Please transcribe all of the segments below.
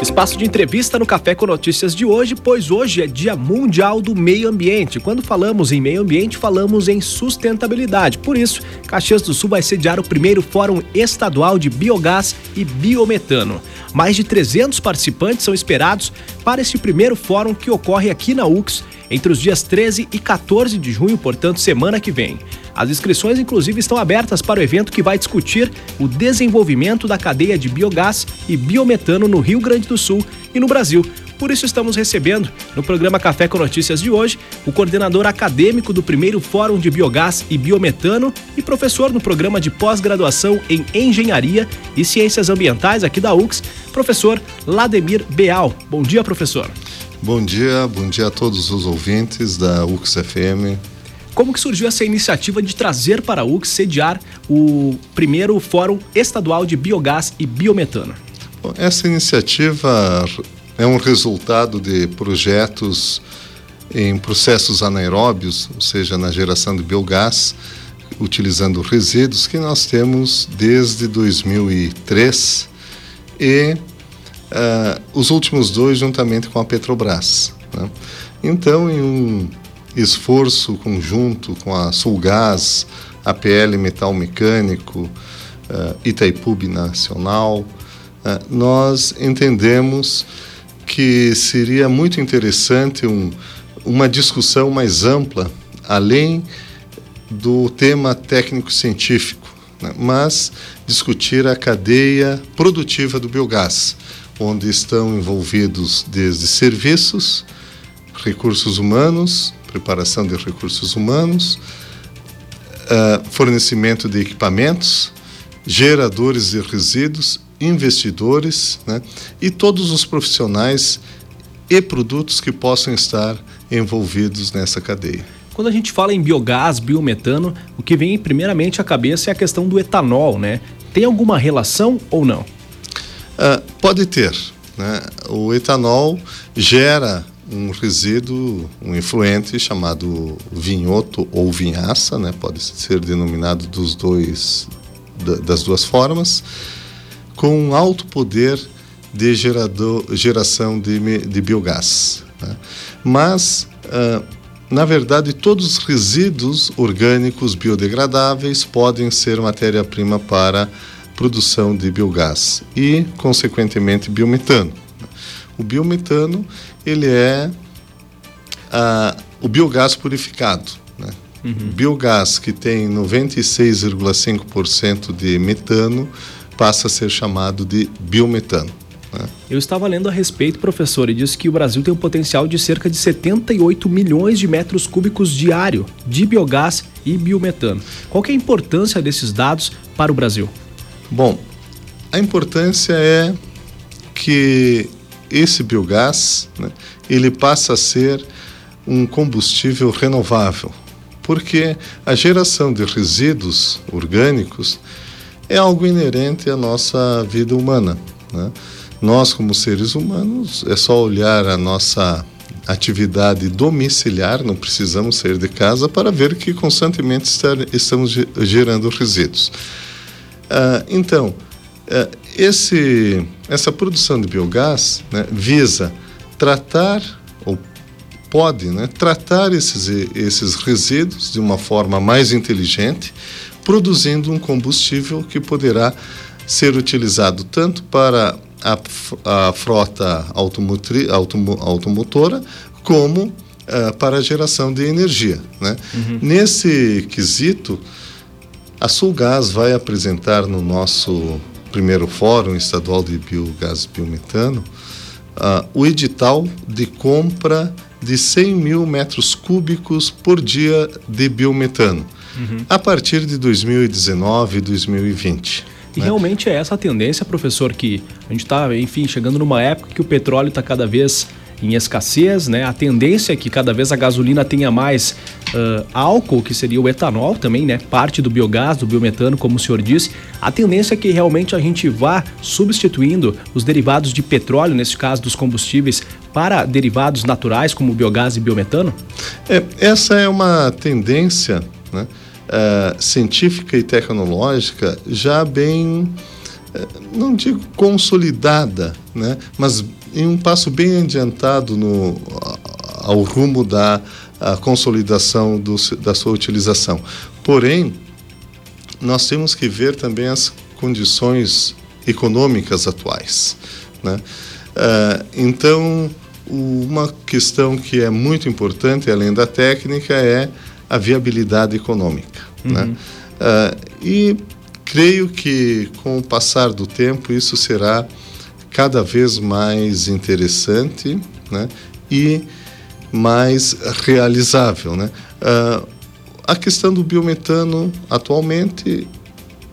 Espaço de entrevista no Café com Notícias de hoje, pois hoje é Dia Mundial do Meio Ambiente. Quando falamos em meio ambiente, falamos em sustentabilidade. Por isso, Caxias do Sul vai sediar o primeiro Fórum Estadual de Biogás e Biometano. Mais de 300 participantes são esperados para esse primeiro fórum que ocorre aqui na UX entre os dias 13 e 14 de junho, portanto, semana que vem. As inscrições, inclusive, estão abertas para o evento que vai discutir o desenvolvimento da cadeia de biogás e biometano no Rio Grande do Sul e no Brasil. Por isso, estamos recebendo, no programa Café com Notícias de hoje, o coordenador acadêmico do primeiro Fórum de Biogás e Biometano e professor no programa de pós-graduação em Engenharia e Ciências Ambientais aqui da UX, professor Lademir Beal. Bom dia, professor. Bom dia, bom dia a todos os ouvintes da UX FM. Como que surgiu essa iniciativa de trazer para a UX sediar o primeiro Fórum Estadual de Biogás e Biometano? Bom, essa iniciativa é um resultado de projetos em processos anaeróbios, ou seja, na geração de biogás, utilizando resíduos que nós temos desde 2003 e uh, os últimos dois juntamente com a Petrobras. Né? Então, em um esforço conjunto com a Sulgás, APL Metal Mecânico, uh, Itaipu Nacional, uh, nós entendemos que seria muito interessante um, uma discussão mais ampla, além do tema técnico-científico, né? mas discutir a cadeia produtiva do biogás, onde estão envolvidos desde serviços, recursos humanos, preparação de recursos humanos, uh, fornecimento de equipamentos, geradores de resíduos, investidores né, e todos os profissionais e produtos que possam estar envolvidos nessa cadeia. Quando a gente fala em biogás, biometano, o que vem primeiramente à cabeça é a questão do etanol, né? Tem alguma relação ou não? Uh, pode ter. Né? O etanol gera um resíduo, um influente chamado vinhoto ou vinhaça, né? pode ser denominado dos dois, das duas formas, com um alto poder de gerador, geração de, de biogás. Né? Mas, uh, na verdade, todos os resíduos orgânicos biodegradáveis podem ser matéria-prima para produção de biogás e, consequentemente, biometano. O biometano ele é ah, o biogás purificado. Né? Uhum. O biogás que tem 96,5% de metano passa a ser chamado de biometano. Né? Eu estava lendo a respeito, professor, e disse que o Brasil tem um potencial de cerca de 78 milhões de metros cúbicos diário de biogás e biometano. Qual é a importância desses dados para o Brasil? Bom, a importância é que esse biogás né, ele passa a ser um combustível renovável, porque a geração de resíduos orgânicos é algo inerente à nossa vida humana. Né? Nós, como seres humanos, é só olhar a nossa atividade domiciliar, não precisamos sair de casa para ver que constantemente estamos gerando resíduos. Ah, então, é, esse, essa produção de biogás né, visa tratar, ou pode né, tratar esses, esses resíduos de uma forma mais inteligente, produzindo um combustível que poderá ser utilizado tanto para a, a frota automotri, automo, automotora como uh, para a geração de energia. Né? Uhum. Nesse quesito, a Sulgás vai apresentar no nosso primeiro Fórum Estadual de Biogás e Biometano, uh, o edital de compra de 100 mil metros cúbicos por dia de biometano, uhum. a partir de 2019 e 2020. E né? realmente é essa a tendência, professor, que a gente está, enfim, chegando numa época que o petróleo está cada vez em escassez, né? A tendência é que cada vez a gasolina tenha mais uh, álcool, que seria o etanol também, né? Parte do biogás, do biometano, como o senhor disse. A tendência é que realmente a gente vá substituindo os derivados de petróleo, nesse caso dos combustíveis, para derivados naturais como biogás e biometano? É, essa é uma tendência né, uh, científica e tecnológica já bem não digo consolidada, né, mas em um passo bem adiantado no, ao rumo da consolidação do, da sua utilização. Porém, nós temos que ver também as condições econômicas atuais. Né? Uh, então, uma questão que é muito importante, além da técnica, é a viabilidade econômica. Uhum. Né? Uh, e creio que, com o passar do tempo, isso será cada vez mais interessante né? e mais realizável. Né? Uh, a questão do biometano atualmente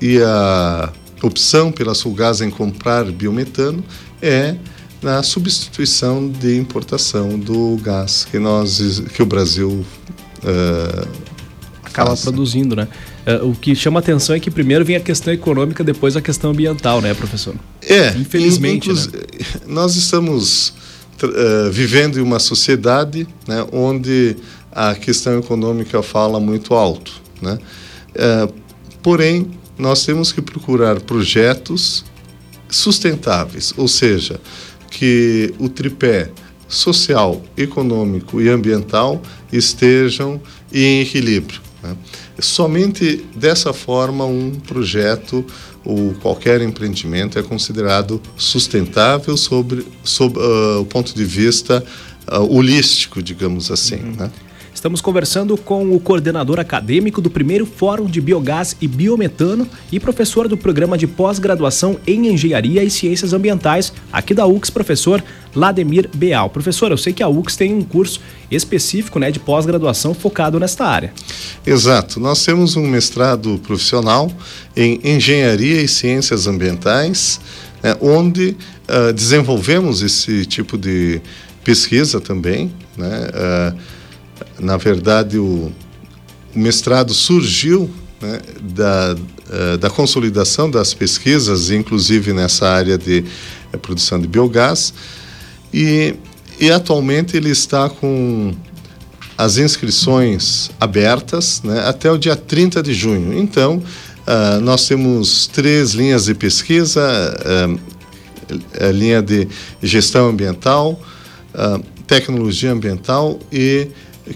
e a opção pela Sulgás em comprar biometano é na substituição de importação do gás que nós que o Brasil uh, acaba faça. produzindo, né? Uh, o que chama atenção é que primeiro vem a questão econômica, depois a questão ambiental, né, professor? É, infelizmente. né? Nós estamos uh, vivendo em uma sociedade né, onde a questão econômica fala muito alto, né? porém, nós temos que procurar projetos sustentáveis, ou seja, que o tripé social, econômico e ambiental estejam em equilíbrio. Né? Somente dessa forma um projeto ou qualquer empreendimento é considerado sustentável sobre, sob uh, o ponto de vista uh, holístico, digamos assim. Uhum. Né? Estamos conversando com o coordenador acadêmico do primeiro Fórum de Biogás e Biometano e professor do programa de pós-graduação em Engenharia e Ciências Ambientais, aqui da UX, professor Lademir Beal. Professor, eu sei que a UX tem um curso específico né, de pós-graduação focado nesta área. Exato. Nós temos um mestrado profissional em Engenharia e Ciências Ambientais, né, onde uh, desenvolvemos esse tipo de pesquisa também, né? Uh, na verdade, o, o mestrado surgiu né, da, uh, da consolidação das pesquisas, inclusive nessa área de uh, produção de biogás, e, e atualmente ele está com as inscrições abertas né, até o dia 30 de junho. Então, uh, nós temos três linhas de pesquisa: a linha de gestão ambiental, tecnologia ambiental e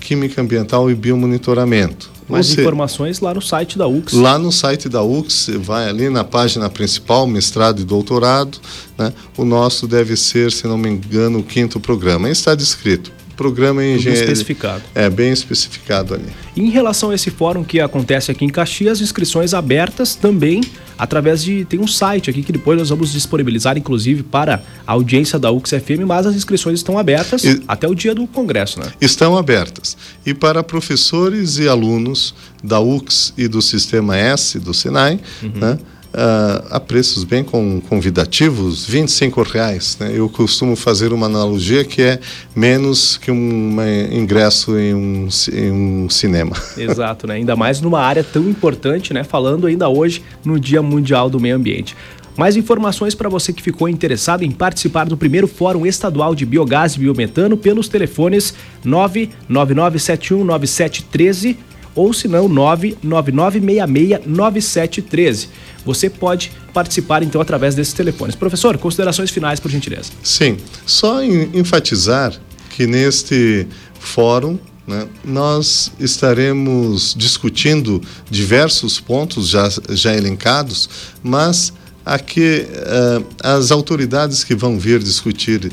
Química Ambiental e Biomonitoramento. Mais seja, informações lá no site da UX. Lá no site da UX, vai ali na página principal, mestrado e doutorado. Né? O nosso deve ser, se não me engano, o quinto programa. Está descrito programa em engenharia. especificado. É, bem especificado ali. E em relação a esse fórum que acontece aqui em Caxias, inscrições abertas também através de. Tem um site aqui que depois nós vamos disponibilizar, inclusive, para a audiência da UXFM, mas as inscrições estão abertas e, até o dia do congresso, né? Estão abertas. E para professores e alunos da UX e do Sistema S do Sinai, uhum. né? Uh, a preços bem convidativos, 25 reais. Né? Eu costumo fazer uma analogia que é menos que um ingresso em um, em um cinema. Exato, né? ainda mais numa área tão importante, né? falando ainda hoje no Dia Mundial do Meio Ambiente. Mais informações para você que ficou interessado em participar do primeiro Fórum Estadual de Biogás e Biometano pelos telefones 999719713 ou se não 999669713. Você pode participar então através desses telefones. Professor, considerações finais, por gentileza. Sim, só em, enfatizar que neste fórum né, nós estaremos discutindo diversos pontos já, já elencados, mas aqui uh, as autoridades que vão vir discutir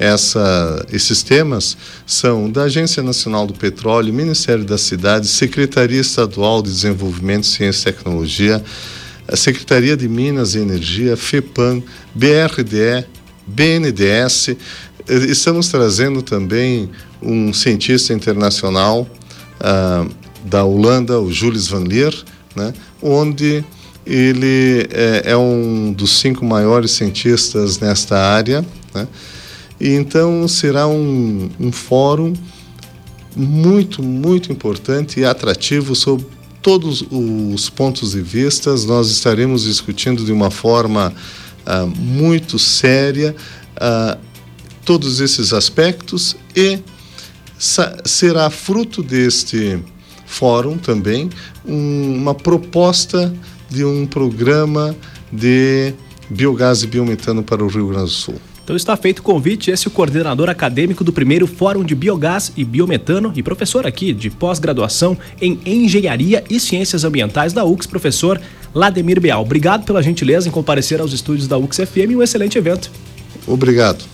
essa, esses temas são da Agência Nacional do Petróleo, Ministério das Cidades, Secretaria Estadual de Desenvolvimento, Ciência e Tecnologia, Secretaria de Minas e Energia, FEPAM, BRDE, BNDES. Estamos trazendo também um cientista internacional uh, da Holanda, o Jules Van Leer, né, onde ele é, é, um dos cinco maiores cientistas nesta área. Né, e então será um, um fórum muito, muito importante e atrativo sobre todos os pontos de vista. Nós estaremos discutindo de uma forma uh, muito séria uh, todos esses aspectos e será fruto deste fórum também um, uma proposta de um programa de biogás e biometano para o Rio Grande do Sul. Então está feito o convite, esse é o coordenador acadêmico do primeiro Fórum de Biogás e Biometano e professor aqui de pós-graduação em Engenharia e Ciências Ambientais da UX, professor Lademir Beal. Obrigado pela gentileza em comparecer aos estúdios da UX FM e um excelente evento. Obrigado.